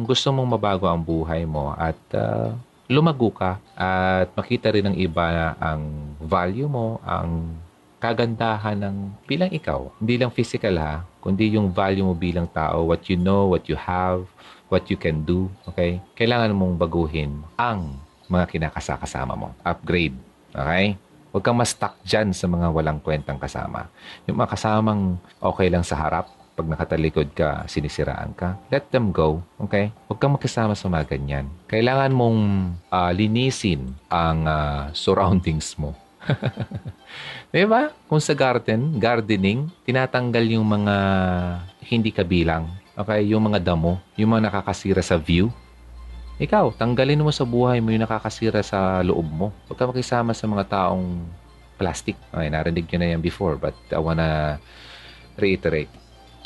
gusto mong mabago ang buhay mo at uh, lumago ka at makita rin ng iba ang value mo, ang kagandahan ng bilang ikaw. Hindi lang physical ha, kundi yung value mo bilang tao, what you know, what you have, what you can do. Okay? Kailangan mong baguhin ang mga kinakasakasama mo. Upgrade. Okay? Huwag kang ma-stuck dyan sa mga walang kwentang kasama. Yung mga kasamang okay lang sa harap, pag nakatalikod ka, sinisiraan ka, let them go. Okay? Huwag kang makisama sa mga ganyan. Kailangan mong uh, linisin ang uh, surroundings mo. [LAUGHS] Di ba? Kung sa garden, gardening, tinatanggal yung mga hindi kabilang. Okay? Yung mga damo, yung mga nakakasira sa view. Ikaw, tanggalin mo sa buhay mo yung nakakasira sa loob mo. Huwag ka makisama sa mga taong plastic. Okay, narinig nyo na yan before but I wanna reiterate.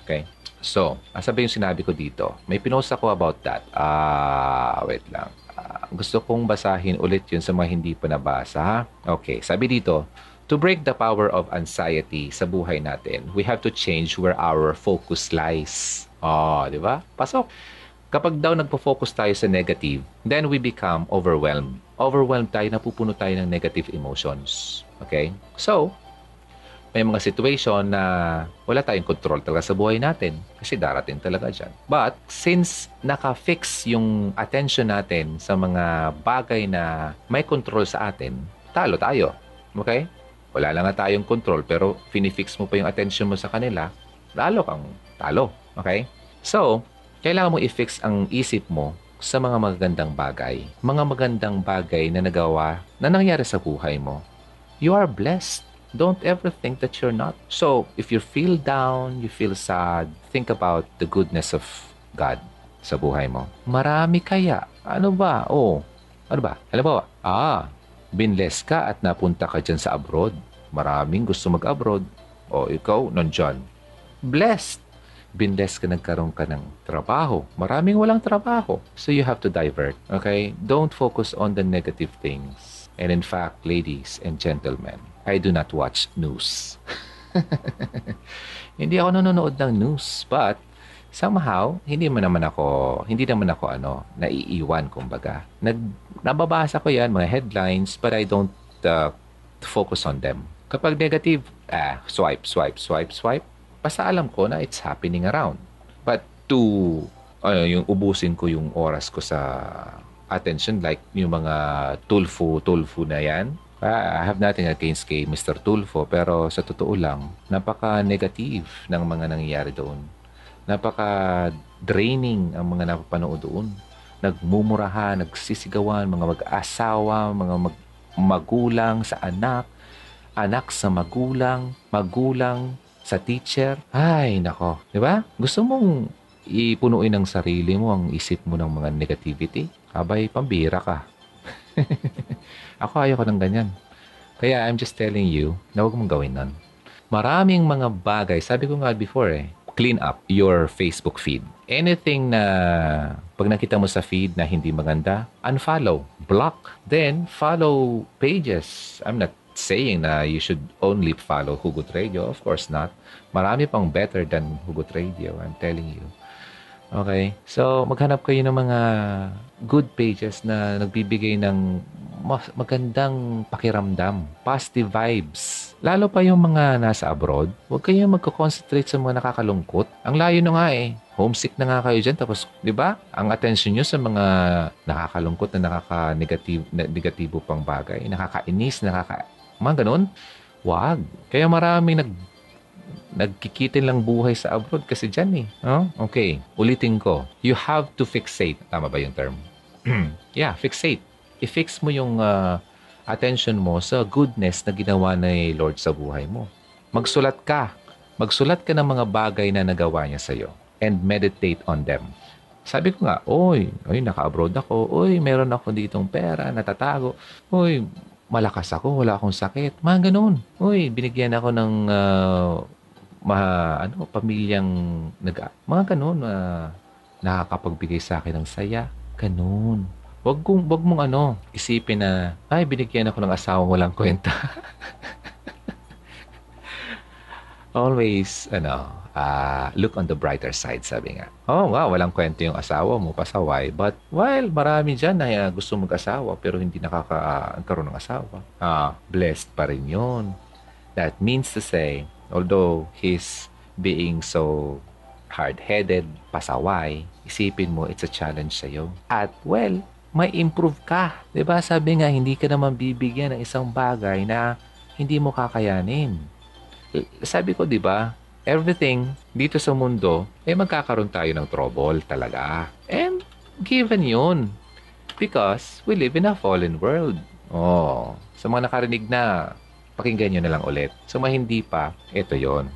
Okay? So, asa ba yung sinabi ko dito? May pinost ako about that. Ah, wait lang. Uh, gusto kong basahin ulit yun sa mga hindi pa nabasa. Ha? Okay, sabi dito, To break the power of anxiety sa buhay natin, we have to change where our focus lies. Oh, di ba? Pasok. Kapag daw nagpo-focus tayo sa negative, then we become overwhelmed. Overwhelmed tayo, napupuno tayo ng negative emotions. Okay? So, may mga situation na wala tayong control talaga sa buhay natin kasi darating talaga dyan. But since naka-fix yung attention natin sa mga bagay na may control sa atin, talo tayo. Okay? Wala lang nga tayong control pero finifix mo pa yung attention mo sa kanila, lalo kang talo. Okay? So, kailangan mo i-fix ang isip mo sa mga magagandang bagay. Mga magandang bagay na nagawa na nangyari sa buhay mo. You are blessed. Don't ever think that you're not. So, if you feel down, you feel sad, think about the goodness of God sa buhay mo. Marami kaya. Ano ba? Oh, ano ba? Alam ba? Ah, binless ka at napunta ka dyan sa abroad. Maraming gusto mag-abroad. O ikaw, nandyan. Blessed. Binless ka nagkaroon ka ng trabaho. Maraming walang trabaho. So you have to divert. Okay? Don't focus on the negative things. And in fact, ladies and gentlemen, I do not watch news. [LAUGHS] hindi ako nanonood ng news. But somehow, hindi mo naman ako, hindi naman ako ano, naiiwan kumbaga. Nag, nababasa ko yan, mga headlines, but I don't uh, focus on them. Kapag negative, ah, swipe, swipe, swipe, swipe, basta alam ko na it's happening around. But to, ano, yung ubusin ko yung oras ko sa attention, like yung mga tulfo, tulfo na yan, I have nothing against kay Mr. Tulfo, pero sa totoo lang, napaka-negative ng mga nangyayari doon napaka-draining ang mga napapanood doon. Nagmumurahan, nagsisigawan, mga mag-asawa, mga mag- magulang sa anak, anak sa magulang, magulang sa teacher. Ay, nako. Di ba? Gusto mong ipunuin ang sarili mo, ang isip mo ng mga negativity? Abay, pambira ka. [LAUGHS] Ako ayoko ng ganyan. Kaya I'm just telling you na huwag mong gawin nun. Maraming mga bagay, sabi ko nga before eh, clean up your Facebook feed. Anything na pag nakita mo sa feed na hindi maganda, unfollow, block. Then, follow pages. I'm not saying na you should only follow Hugot Radio. Of course not. Marami pang better than Hugot Radio. I'm telling you. Okay? So, maghanap kayo ng mga good pages na nagbibigay ng magandang pakiramdam, positive vibes. Lalo pa yung mga nasa abroad, huwag kayong magko-concentrate sa mga nakakalungkot. Ang layo na nga eh. Homesick na nga kayo dyan. Tapos, di ba? Ang attention nyo sa mga nakakalungkot na nakaka-negatibo negatibo pang bagay. Nakakainis, nakaka... Mga ganun. Wag. Kaya maraming nag nagkikitin lang buhay sa abroad kasi dyan eh. Oh? Okay, ulitin ko. You have to fixate. Tama ba yung term? [CLEARS THROAT] yeah, fixate i-fix mo yung uh, attention mo sa goodness na ginawa ni Lord sa buhay mo. Magsulat ka. Magsulat ka ng mga bagay na nagawa niya sa iyo and meditate on them. Sabi ko nga, oy, oy, naka-abroad ako. Oy, meron ako ditong pera, natatago. Oy, malakas ako, wala akong sakit. Mga ganun. Oy, binigyan ako ng uh, ma, ano, pamilyang nag, mga ganun, uh, nakakapagbigay sa akin ng saya. Ganun. Wag kung wag mong ano, isipin na ay binigyan ako ng asawang walang kwenta. [LAUGHS] Always ano, uh, look on the brighter side sabi nga. Oh, wow, walang kwento yung asawa mo, pasaway. But while marami diyan na uh, gusto mag-asawa pero hindi nakakaroon ng asawa. Ah, blessed pa rin 'yon. That means to say, although he's being so hard-headed, pasaway, isipin mo it's a challenge sa iyo. At well, may improve ka. ba? Sabi nga hindi ka naman bibigyan ng isang bagay na hindi mo kakayanin. Sabi ko, 'di ba? Everything dito sa mundo, eh magkakaroon tayo ng trouble talaga. And given 'yun. Because we live in a fallen world. Oh, sa mga nakarinig na, pakinggan nyo na lang ulit. Sa mga hindi pa, ito yon.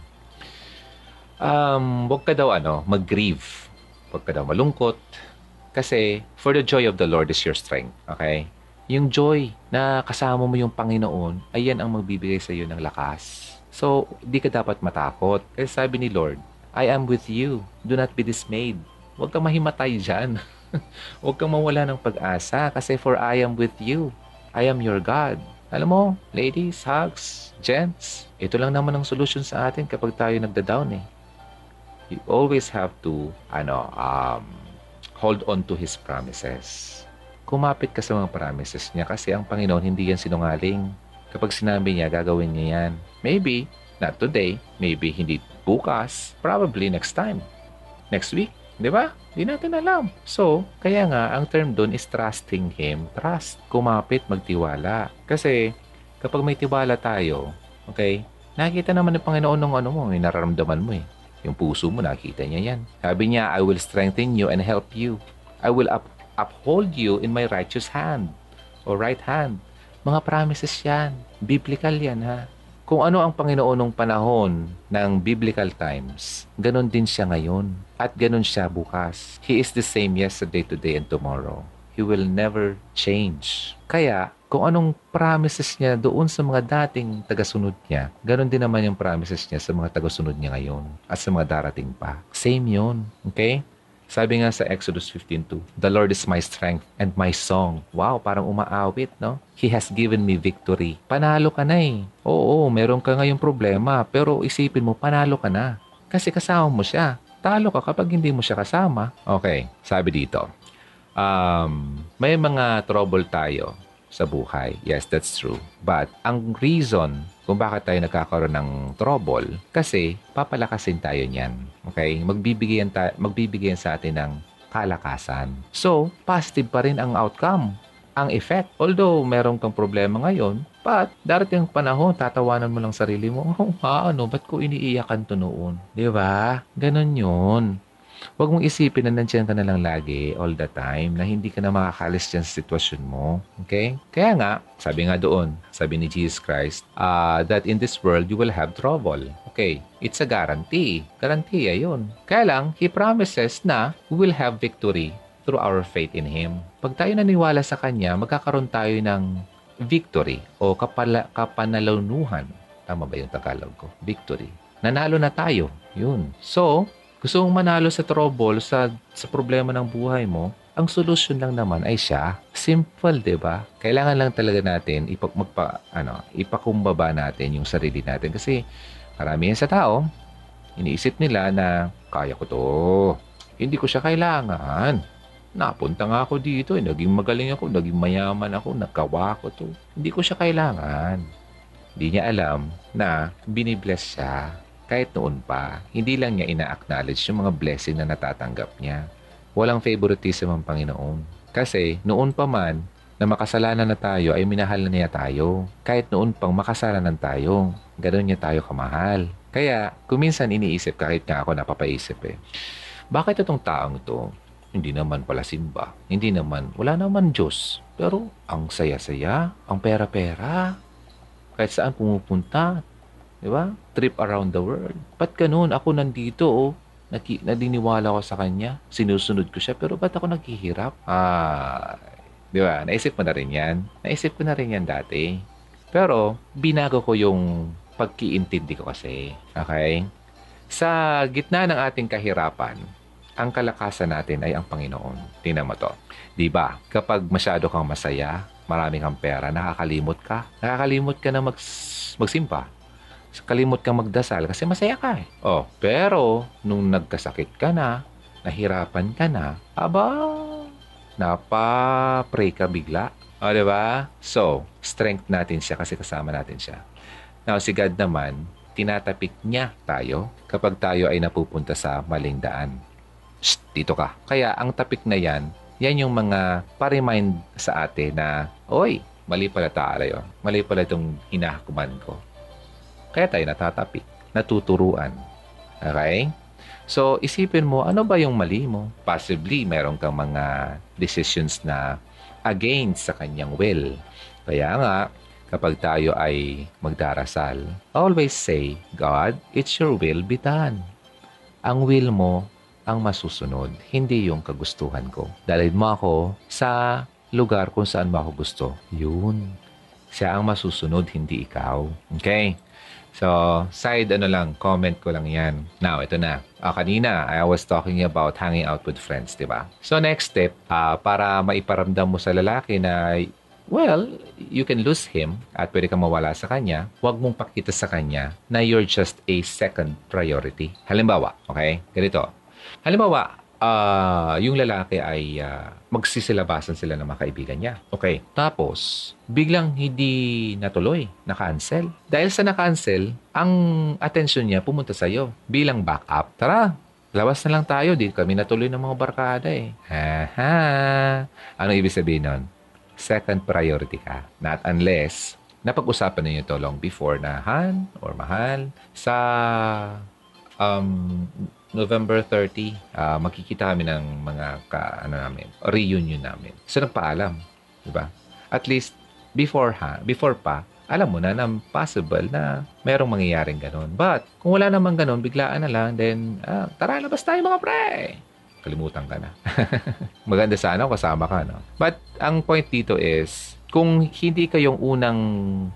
Um, huwag ka daw ano, mag-grieve. Huwag ka daw malungkot kasi, for the joy of the Lord is your strength. Okay? Yung joy na kasama mo yung Panginoon, ayan ang magbibigay sa iyo ng lakas. So, di ka dapat matakot. Kasi sabi ni Lord, I am with you. Do not be dismayed. Huwag kang mahimatay dyan. [LAUGHS] Huwag kang mawala ng pag-asa kasi for I am with you. I am your God. Alam mo, ladies, hugs, gents, ito lang naman ang solution sa atin kapag tayo nagda-down eh. You always have to, ano, um, hold on to His promises. Kumapit ka sa mga promises niya kasi ang Panginoon hindi yan sinungaling. Kapag sinabi niya, gagawin niya yan. Maybe, not today. Maybe hindi bukas. Probably next time. Next week. Di ba? Hindi natin alam. So, kaya nga, ang term doon is trusting Him. Trust. Kumapit, magtiwala. Kasi, kapag may tiwala tayo, okay, nakikita naman ng Panginoon ng ano mo, may nararamdaman mo eh. Yung puso mo, nakita niya yan. Sabi niya, I will strengthen you and help you. I will up uphold you in my righteous hand o right hand. Mga promises yan. Biblical yan ha. Kung ano ang Panginoon ng panahon ng biblical times, ganun din siya ngayon. At ganun siya bukas. He is the same yesterday, today, and tomorrow. He will never change. Kaya, kung anong promises niya doon sa mga dating tagasunod niya, ganun din naman yung promises niya sa mga tagasunod niya ngayon at sa mga darating pa. Same yon Okay? Sabi nga sa Exodus 15.2, The Lord is my strength and my song. Wow, parang umaawit, no? He has given me victory. Panalo ka na eh. Oo, meron ka ngayong problema, pero isipin mo, panalo ka na. Kasi kasama mo siya. Talo ka kapag hindi mo siya kasama. Okay, sabi dito, um, may mga trouble tayo sa buhay. Yes, that's true. But ang reason kung bakit tayo nagkakaroon ng trouble, kasi papalakasin tayo niyan. Okay? Magbibigyan, ta- magbibigyan sa atin ng kalakasan. So, positive pa rin ang outcome, ang effect. Although, meron kang problema ngayon, but darating ang panahon, tatawanan mo lang sarili mo, [LAUGHS] oh, ano, ba't ko iniiyakan to noon? Di ba? Ganon yun. Huwag mong isipin na nandiyan ka na lang lagi, all the time, na hindi ka na makakalis dyan sa sitwasyon mo. Okay? Kaya nga, sabi nga doon, sabi ni Jesus Christ, uh, that in this world you will have trouble. Okay, it's a guarantee. Guarantee yun. Kaya lang, He promises na we will have victory through our faith in Him. Pag tayo naniwala sa Kanya, magkakaroon tayo ng victory o kapala, kapanalanuhan. Tama ba yung Tagalog ko? Victory. Nanalo na tayo. Yun. So, gusto mong manalo sa trouble, sa, sa problema ng buhay mo, ang solusyon lang naman ay siya. Simple, 'di ba? Kailangan lang talaga natin ipag magpa ano, ipakumbaba natin yung sarili natin kasi marami yan sa tao iniisip nila na kaya ko 'to. Hindi ko siya kailangan. Napunta nga ako dito, eh. naging magaling ako, naging mayaman ako, nagkawa ko 'to. Hindi ko siya kailangan. Hindi niya alam na binibless siya kahit noon pa. Hindi lang niya ina-acknowledge yung mga blessing na natatanggap niya. Walang favoritism ang Panginoon. Kasi noon pa man na makasalanan na tayo ay minahal na niya tayo. Kahit noon pang makasalanan tayo, ganoon niya tayo kamahal. Kaya kuminsan iniisip kahit nga ako napapaisip eh. Bakit itong taong to hindi naman pala simba. Hindi naman, wala naman Diyos. Pero ang saya-saya, ang pera-pera. Kahit saan pumupunta. Di ba? Trip around the world. Ba't ganun? Ako nandito oh naki, nadiniwala ko sa kanya, sinusunod ko siya, pero ba't ako naghihirap? Ah, di ba? Naisip mo na rin yan. Naisip ko na rin yan dati. Pero, binago ko yung pagkiintindi ko kasi. Okay? Sa gitna ng ating kahirapan, ang kalakasan natin ay ang Panginoon. Tingnan mo to. Di ba? Kapag masyado kang masaya, marami kang pera, nakakalimot ka. Nakakalimot ka na mag magsimpa kalimot kang magdasal kasi masaya ka eh. Oh, pero nung nagkasakit ka na, nahirapan ka na, aba, napa-pray ka bigla. O, oh, di ba? So, strength natin siya kasi kasama natin siya. Now, si God naman, tinatapik niya tayo kapag tayo ay napupunta sa maling daan. Shh, dito ka. Kaya ang tapik na yan, yan yung mga pa-remind sa atin na, Oy, mali pala tayo. Mali pala itong hinahakuman ko. Kaya tayo natatapik, natuturuan. Okay? So, isipin mo, ano ba yung mali mo? Possibly, meron kang mga decisions na against sa kanyang will. Kaya nga, kapag tayo ay magdarasal, always say, God, it's your will be done. Ang will mo ang masusunod, hindi yung kagustuhan ko. Dalhin mo ako sa lugar kung saan mo ako gusto. Yun. Siya ang masusunod, hindi ikaw. Okay? So, side ano lang, comment ko lang yan. Now, ito na. Uh, kanina, I was talking about hanging out with friends, di ba? So, next step, uh, para maiparamdam mo sa lalaki na, well, you can lose him at pwede kang mawala sa kanya, huwag mong pakita sa kanya na you're just a second priority. Halimbawa, okay? Ganito. Halimbawa, uh, yung lalaki ay uh, magsisilabasan sila ng mga kaibigan niya. Okay. Tapos, biglang hindi natuloy, na-cancel. Dahil sa na-cancel, ang attention niya pumunta sa iyo bilang backup. Tara, labas na lang tayo. Di kami natuloy ng mga barkada eh. Aha. Ano ibig sabihin nun? Second priority ka. Not unless napag-usapan ninyo to long before na han or mahal sa um, November 30, uh, makikita kami ng mga ka, ano namin, reunion namin. So, nagpaalam. Di ba? At least, before ha, before pa, alam mo na na possible na merong mangyayaring ganun. But, kung wala namang ganun, biglaan na lang, then, ah, tara, labas tayo mga pre! Kalimutan ka na. [LAUGHS] Maganda sana kasama ka, no? But, ang point dito is, kung hindi kayong unang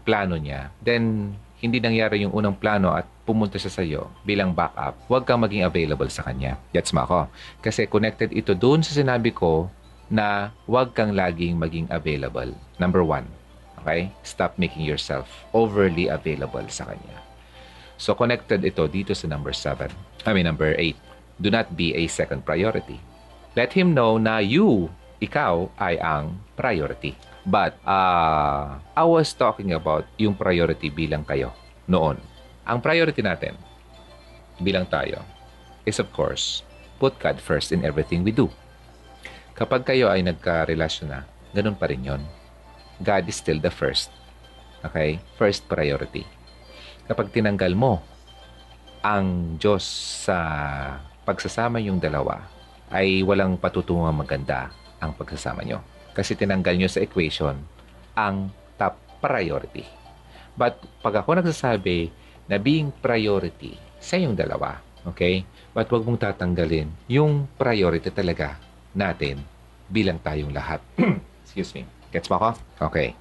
plano niya, then hindi nangyari yung unang plano at pumunta siya sa iyo bilang backup, huwag kang maging available sa kanya. Gets mo ako? Kasi connected ito doon sa sinabi ko na huwag kang laging maging available. Number one. Okay? Stop making yourself overly available sa kanya. So, connected ito dito sa number seven. I mean, number eight. Do not be a second priority. Let him know na you, ikaw, ay ang priority. But uh, I was talking about yung priority bilang kayo noon. Ang priority natin bilang tayo is of course, put God first in everything we do. Kapag kayo ay nagka-relasyon na, ganun pa rin yon. God is still the first. Okay? First priority. Kapag tinanggal mo ang Diyos sa pagsasama yung dalawa, ay walang patutungang maganda ang pagsasama nyo. Kasi tinanggal nyo sa equation ang top priority. But pag ako nagsasabi na being priority sa yung dalawa, okay? But wag mong tatanggalin yung priority talaga natin bilang tayong lahat. [CLEARS THROAT] Excuse me. Gets mo ako? Okay.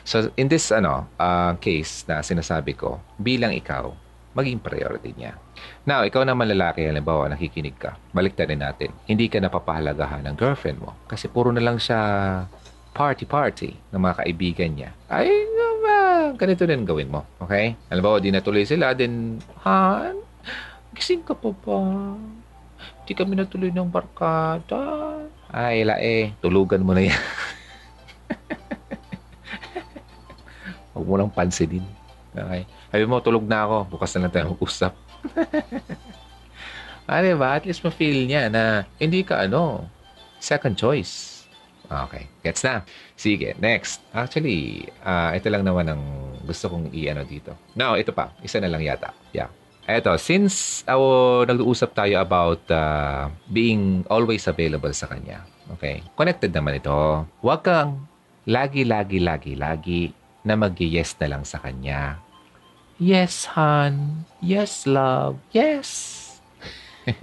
So, in this ano uh, case na sinasabi ko, bilang ikaw, maging priority niya. Now, ikaw naman lalaki, halimbawa, nakikinig ka. Balik rin natin. Hindi ka napapahalagahan ng girlfriend mo. Kasi puro na lang siya party-party ng mga kaibigan niya. Ay, naman, ganito din gawin mo. Okay? Halimbawa, di natuloy sila, then, Han, gising ka pa ba? Di kami natuloy ng barkada. Ay, lae, tulugan mo na yan. [LAUGHS] Huwag mo lang pansinin. Okay? Sabi mo, tulog na ako. Bukas na lang tayo mag-usap. [LAUGHS] ah, diba? At least ma-feel niya na hindi ka ano, second choice. Okay. Gets na. Sige, next. Actually, uh, ito lang naman ang gusto kong i-ano dito. Now, ito pa. Isa na lang yata. Yeah. Eto, since uh, nag-uusap tayo about uh, being always available sa kanya, okay, connected naman ito. Huwag kang lagi, lagi, lagi, lagi na mag-yes na lang sa kanya. Yes, hon. Yes, love. Yes. [LAUGHS]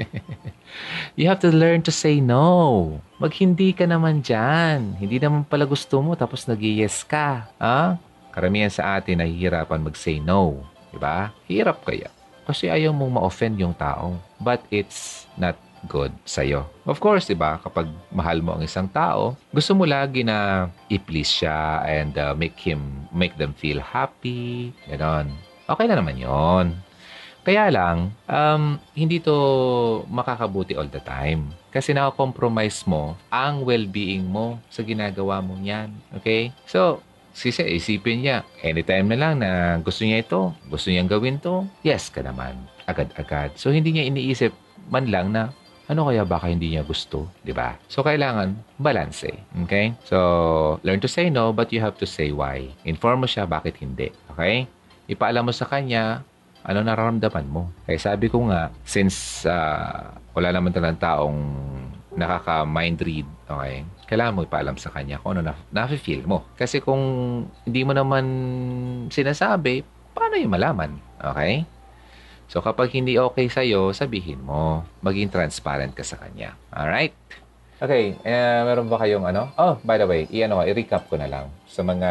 you have to learn to say no. Maghindi ka naman dyan. Hindi naman pala gusto mo tapos nag yes ka. Ha? Karamihan sa atin nahihirapan mag-say no. Diba? Hirap kaya. Kasi ayaw mong ma-offend yung tao. But it's not good sa'yo. Of course, diba, kapag mahal mo ang isang tao, gusto mo lagi na i-please siya and uh, make him, make them feel happy, ganon okay na naman yon. Kaya lang, um, hindi to makakabuti all the time. Kasi nakakompromise mo ang well-being mo sa ginagawa mo yan. Okay? So, sisi, isipin niya, anytime na lang na gusto niya ito, gusto niyang gawin to, yes ka naman. Agad-agad. So, hindi niya iniisip man lang na ano kaya baka hindi niya gusto, di ba? So, kailangan balance eh. Okay? So, learn to say no, but you have to say why. Inform mo siya bakit hindi. Okay? Ipaalam mo sa kanya ano nararamdaman mo. Kaya sabi ko nga, since uh, wala naman talagang taong nakaka-mind read, okay, kailangan mo ipaalam sa kanya kung ano na, na-feel mo. Kasi kung hindi mo naman sinasabi, paano yung malaman? Okay? So, kapag hindi okay sa'yo, sabihin mo. Maging transparent ka sa kanya. Alright? Okay, uh, meron ba kayong ano? Oh, by the way, i-ano, i-recap ko na lang sa mga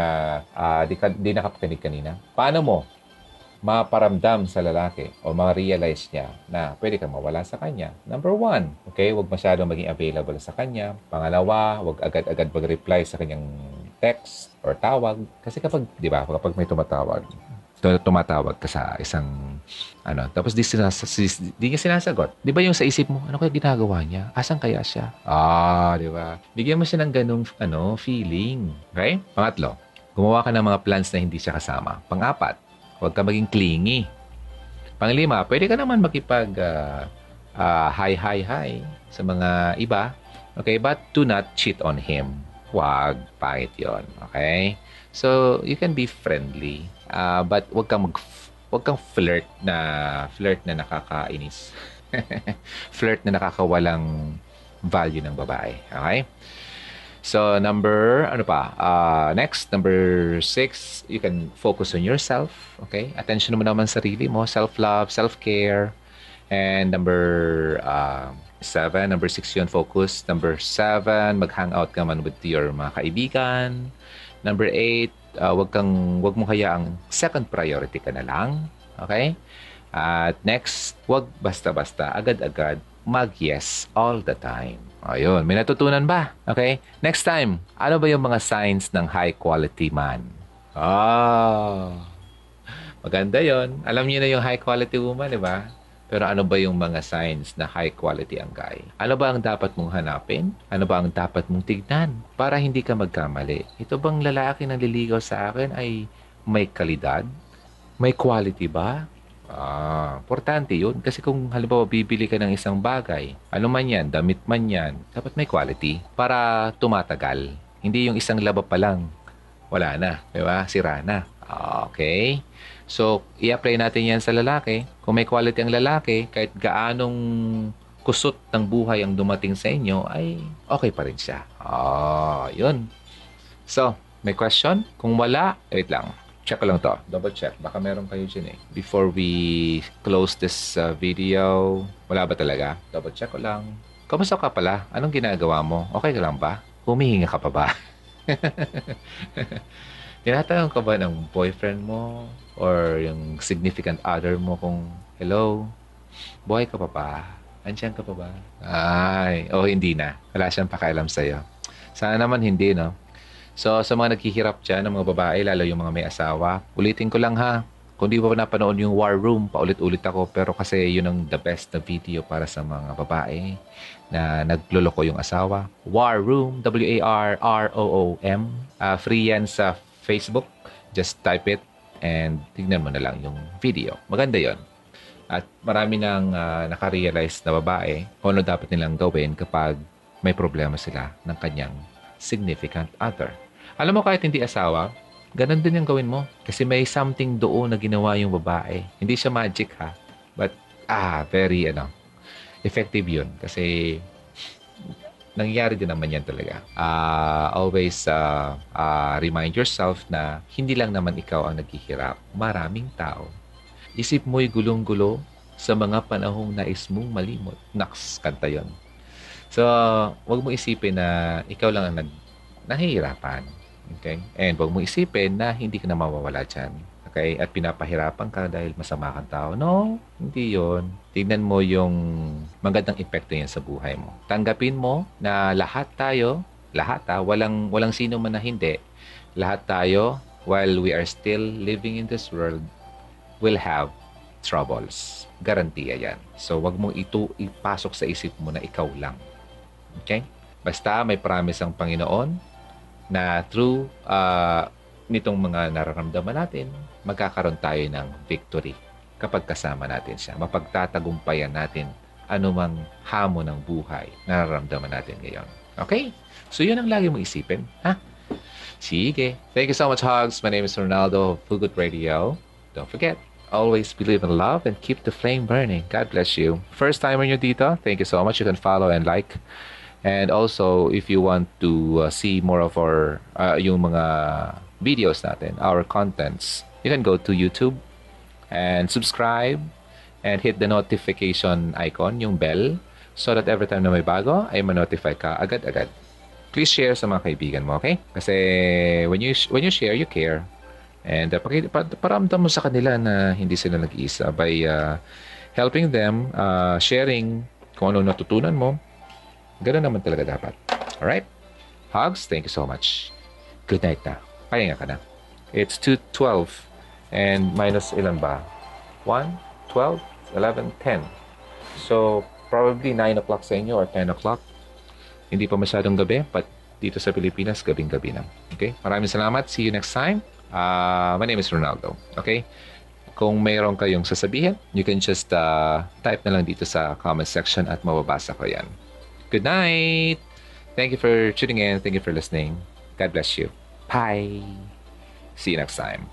uh, di, ka, di nakapakinig kanina. Paano mo maparamdam sa lalaki o ma-realize niya na pwede kang mawala sa kanya? Number one, okay, huwag masyadong maging available sa kanya. Pangalawa, huwag agad-agad mag-reply sa kanyang text or tawag. Kasi kapag, di ba, kapag may tumatawag, tumatawag ka sa isang ano, tapos di, sinas, di niya sinasagot. Di ba yung sa isip mo, ano kaya ginagawa niya? Asan kaya siya? Ah, di ba? Bigyan mo siya ng ganung ano, feeling. Okay? Pangatlo, gumawa ka ng mga plans na hindi siya kasama. Pangapat, huwag ka maging clingy. Panglima, pwede ka naman makipag uh, uh, hi, hi, hi sa mga iba. Okay? But do not cheat on him. Huwag. Pangit yon Okay? So, you can be friendly Uh, but wag kang mag wag kang flirt na flirt na nakakainis. [LAUGHS] flirt na nakakawalang value ng babae. Okay? So, number, ano pa? Uh, next, number six, you can focus on yourself. Okay? Attention mo naman sarili mo. Self-love, self-care. And number uh, seven, number six yun, focus. Number seven, mag-hang out ka man with your mga kaibigan. Number eight, uh, wag kang wag mo hayaang second priority ka na lang. Okay? At next, wag basta-basta, agad-agad mag-yes all the time. Ayun, may natutunan ba? Okay? Next time, ano ba yung mga signs ng high quality man? Ah, maganda yon. Alam niyo na yung high quality woman, di ba? Pero ano ba yung mga signs na high quality ang guy? Ano ba ang dapat mong hanapin? Ano ba ang dapat mong tignan? Para hindi ka magkamali. Ito bang lalaki na liligaw sa akin ay may kalidad? May quality ba? Ah, importante yun. Kasi kung halimbawa bibili ka ng isang bagay, ano man yan, damit man yan, dapat may quality para tumatagal. Hindi yung isang laba pa lang, wala na, di ba? Sira na. Okay. So, i-apply natin yan sa lalaki. Kung may quality ang lalaki, kahit gaanong kusot ng buhay ang dumating sa inyo, ay okay pa rin siya. Ah, yun. So, may question? Kung wala, wait lang. Check ko lang to. Double check. Baka meron kayo dyan eh. Before we close this uh, video, wala ba talaga? Double check ko lang. Kamusta ka pala? Anong ginagawa mo? Okay ka lang ba? Humihinga ka pa ba? [LAUGHS] Tinatanong ka ba ng boyfriend mo or yung significant other mo kung, hello, buhay ka pa ba? Andiyan ka pa ba? Ay, oh hindi na. Wala siyang pakialam sa'yo. Sana naman hindi, no? So, sa mga naghihirap dyan, ng mga babae, lalo yung mga may asawa, ulitin ko lang ha, kung di pa napanood yung War Room, paulit-ulit ako, pero kasi yun ang the best na video para sa mga babae na nagloloko yung asawa. War Room, W-A-R-R-O-O-M. Uh, free yan sa Facebook. Just type it and tignan mo na lang yung video. Maganda yon At marami nang uh, nakarealize na babae kung ano dapat nilang gawin kapag may problema sila ng kanyang significant other. Alam mo kahit hindi asawa, ganun din yung gawin mo. Kasi may something doon na ginawa yung babae. Hindi siya magic ha. But, ah, very, ano, effective yun. Kasi, nangyari din naman yan talaga. Uh, always uh, uh, remind yourself na hindi lang naman ikaw ang naghihirap. Maraming tao. Isip mo'y gulong-gulo sa mga panahong nais mong malimot. Naks, kanta yon. So, wag mo isipin na ikaw lang ang nag nahihirapan. Okay? And huwag mo isipin na hindi ka na mawawala dyan. Okay? At pinapahirapan ka dahil masama kang tao. No, hindi yon. Tignan mo yung magandang epekto yan sa buhay mo. Tanggapin mo na lahat tayo, lahat ha, walang, walang sino man na hindi, lahat tayo, while we are still living in this world, will have troubles. Garantiya yan. So, wag mong ito ipasok sa isip mo na ikaw lang. Okay? Basta may promise ang Panginoon na through uh, nitong mga nararamdaman natin, magkakaroon tayo ng victory kapag kasama natin siya. Mapagtatagumpayan natin anumang hamon ng buhay na nararamdaman natin ngayon. Okay? So, yun ang lagi mo isipin. Ha? Sige. Thank you so much, Hugs. My name is Ronaldo of Fugut Radio. Don't forget, always believe in love and keep the flame burning. God bless you. First timer nyo dito, thank you so much. You can follow and like And also, if you want to uh, see more of our, uh, yung mga videos natin, our contents, you can go to YouTube and subscribe and hit the notification icon, yung bell, so that every time na may bago, ay ma-notify ka agad-agad. Please share sa mga kaibigan mo, okay? Kasi when you when you share, you care. And uh, paramdam mo sa kanila na hindi sila nag-iisa by uh, helping them, uh, sharing kung ano natutunan mo, Ganun naman talaga dapat. Alright? Hugs, thank you so much. Good night na. Pahinga ka na. It's 2.12 and minus ilan ba? 1, 12, 11, 10. So, probably 9 o'clock sa inyo or 10 o'clock. Hindi pa masyadong gabi, but dito sa Pilipinas, gabing-gabi na. Okay? Maraming salamat. See you next time. Uh, my name is Ronaldo. Okay? Kung mayroon kayong sasabihin, you can just uh, type na lang dito sa comment section at mababasa ko yan. Good night. Thank you for tuning in. Thank you for listening. God bless you. Bye. See you next time.